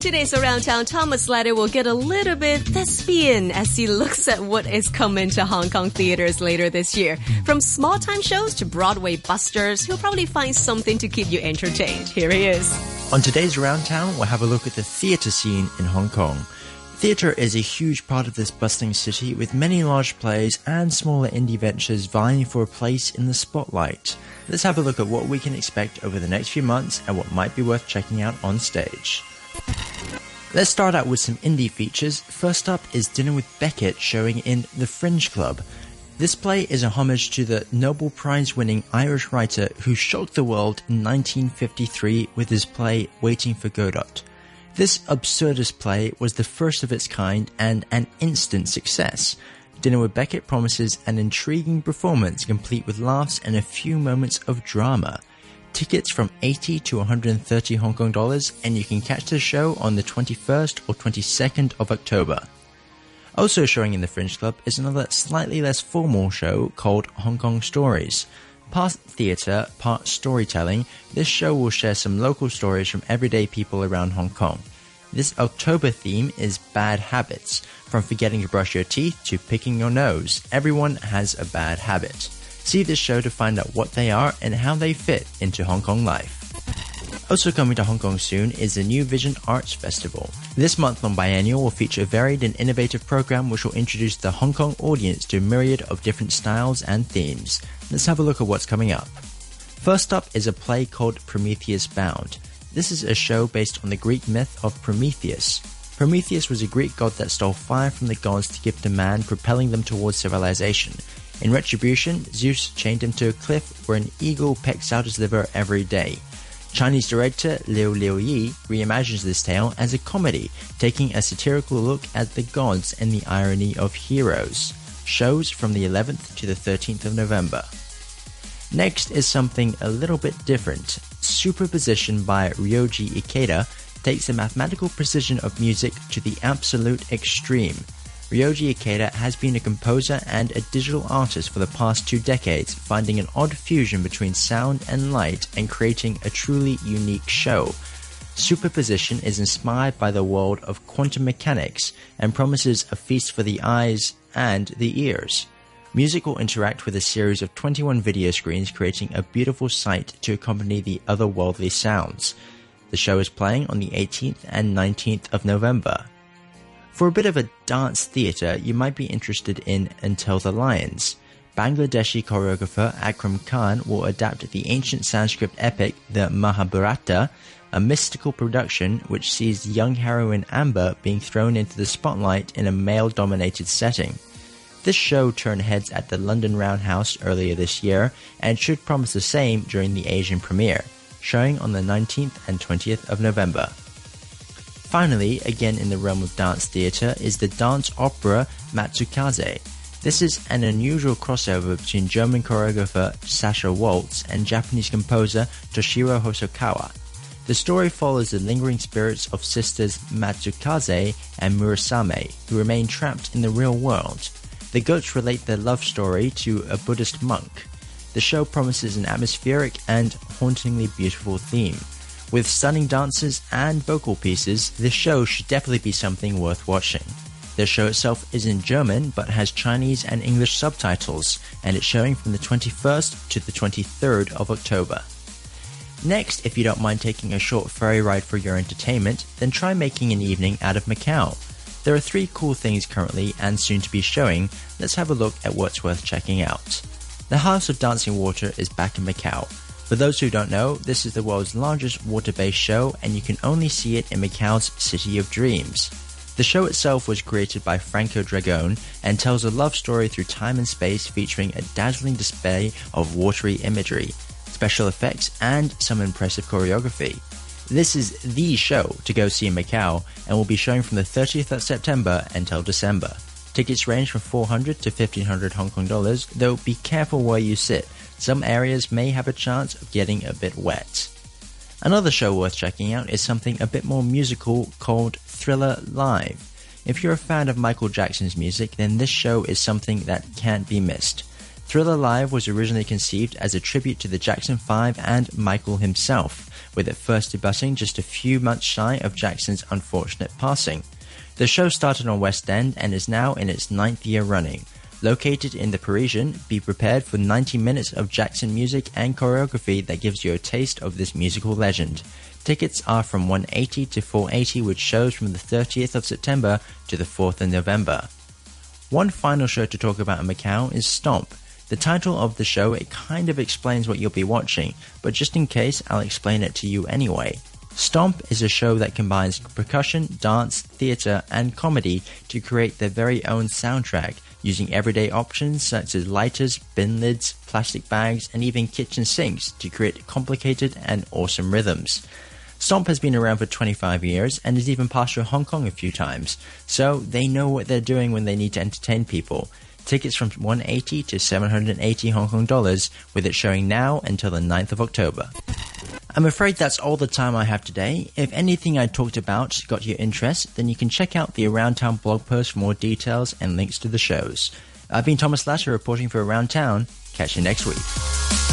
Today's Around Town, Thomas Ladder will get a little bit thespian as he looks at what is coming to Hong Kong theaters later this year. From small time shows to Broadway busters, he'll probably find something to keep you entertained. Here he is. On today's Around Town, we'll have a look at the theatre scene in Hong Kong. Theatre is a huge part of this bustling city with many large plays and smaller indie ventures vying for a place in the spotlight. Let's have a look at what we can expect over the next few months and what might be worth checking out on stage. Let's start out with some indie features. First up is Dinner with Beckett showing in The Fringe Club. This play is a homage to the Nobel Prize winning Irish writer who shocked the world in 1953 with his play Waiting for Godot. This absurdist play was the first of its kind and an instant success. Dinner with Beckett promises an intriguing performance complete with laughs and a few moments of drama. Tickets from 80 to 130 Hong Kong dollars, and you can catch the show on the 21st or 22nd of October. Also showing in the Fringe Club is another slightly less formal show called Hong Kong Stories. Part theatre, part storytelling, this show will share some local stories from everyday people around Hong Kong. This October theme is bad habits. From forgetting to brush your teeth to picking your nose, everyone has a bad habit. See this show to find out what they are and how they fit into Hong Kong life. Also coming to Hong Kong soon is the New Vision Arts Festival. This month-long biennial will feature a varied and innovative program which will introduce the Hong Kong audience to a myriad of different styles and themes. Let's have a look at what's coming up. First up is a play called Prometheus Bound. This is a show based on the Greek myth of Prometheus. Prometheus was a Greek god that stole fire from the gods to give to man, propelling them towards civilization. In retribution, Zeus chained him to a cliff where an eagle pecks out his liver every day. Chinese director Li Liuyi reimagines this tale as a comedy, taking a satirical look at the gods and the irony of heroes. Shows from the 11th to the 13th of November. Next is something a little bit different. Superposition by Ryoji Ikeda takes the mathematical precision of music to the absolute extreme. Ryoji Ikeda has been a composer and a digital artist for the past two decades, finding an odd fusion between sound and light and creating a truly unique show. Superposition is inspired by the world of quantum mechanics and promises a feast for the eyes and the ears. Music will interact with a series of 21 video screens, creating a beautiful sight to accompany the otherworldly sounds. The show is playing on the 18th and 19th of November. For a bit of a dance theatre, you might be interested in Until the Lions. Bangladeshi choreographer Akram Khan will adapt the ancient Sanskrit epic, the Mahabharata, a mystical production which sees young heroine Amba being thrown into the spotlight in a male dominated setting. This show turned heads at the London Roundhouse earlier this year and should promise the same during the Asian premiere, showing on the 19th and 20th of November. Finally, again in the realm of dance theatre, is the dance opera Matsukaze. This is an unusual crossover between German choreographer Sasha Waltz and Japanese composer Toshiro Hosokawa. The story follows the lingering spirits of sisters Matsukaze and Murasame, who remain trapped in the real world. The goats relate their love story to a Buddhist monk. The show promises an atmospheric and hauntingly beautiful theme. With stunning dances and vocal pieces, this show should definitely be something worth watching. The show itself is in German but has Chinese and English subtitles, and it's showing from the 21st to the 23rd of October. Next, if you don't mind taking a short ferry ride for your entertainment, then try making an evening out of Macau. There are three cool things currently and soon to be showing. Let's have a look at what's worth checking out. The House of Dancing Water is back in Macau. For those who don't know, this is the world's largest water based show, and you can only see it in Macau's City of Dreams. The show itself was created by Franco Dragone and tells a love story through time and space featuring a dazzling display of watery imagery, special effects, and some impressive choreography. This is the show to go see in Macau and will be showing from the 30th of September until December. Tickets range from 400 to 1500 Hong Kong dollars, though be careful where you sit. Some areas may have a chance of getting a bit wet. Another show worth checking out is something a bit more musical called Thriller Live. If you're a fan of Michael Jackson's music, then this show is something that can't be missed. Thriller Live was originally conceived as a tribute to the Jackson 5 and Michael himself, with it first debuting just a few months shy of Jackson's unfortunate passing. The show started on West End and is now in its ninth year running. Located in the Parisian, be prepared for 90 minutes of Jackson music and choreography that gives you a taste of this musical legend. Tickets are from 180 to 480 with shows from the 30th of September to the 4th of November. One final show to talk about in Macau is Stomp. The title of the show, it kind of explains what you'll be watching, but just in case, I'll explain it to you anyway. Stomp is a show that combines percussion, dance, theater, and comedy to create their very own soundtrack, using everyday options such as lighters, bin lids, plastic bags, and even kitchen sinks to create complicated and awesome rhythms. Stomp has been around for 25 years and has even passed through Hong Kong a few times, so they know what they're doing when they need to entertain people. Tickets from 180 to 780 Hong Kong dollars, with it showing now until the 9th of October. I'm afraid that's all the time I have today. If anything I talked about got your interest, then you can check out the Around Town blog post for more details and links to the shows. I've been Thomas Lasser reporting for Around Town. Catch you next week.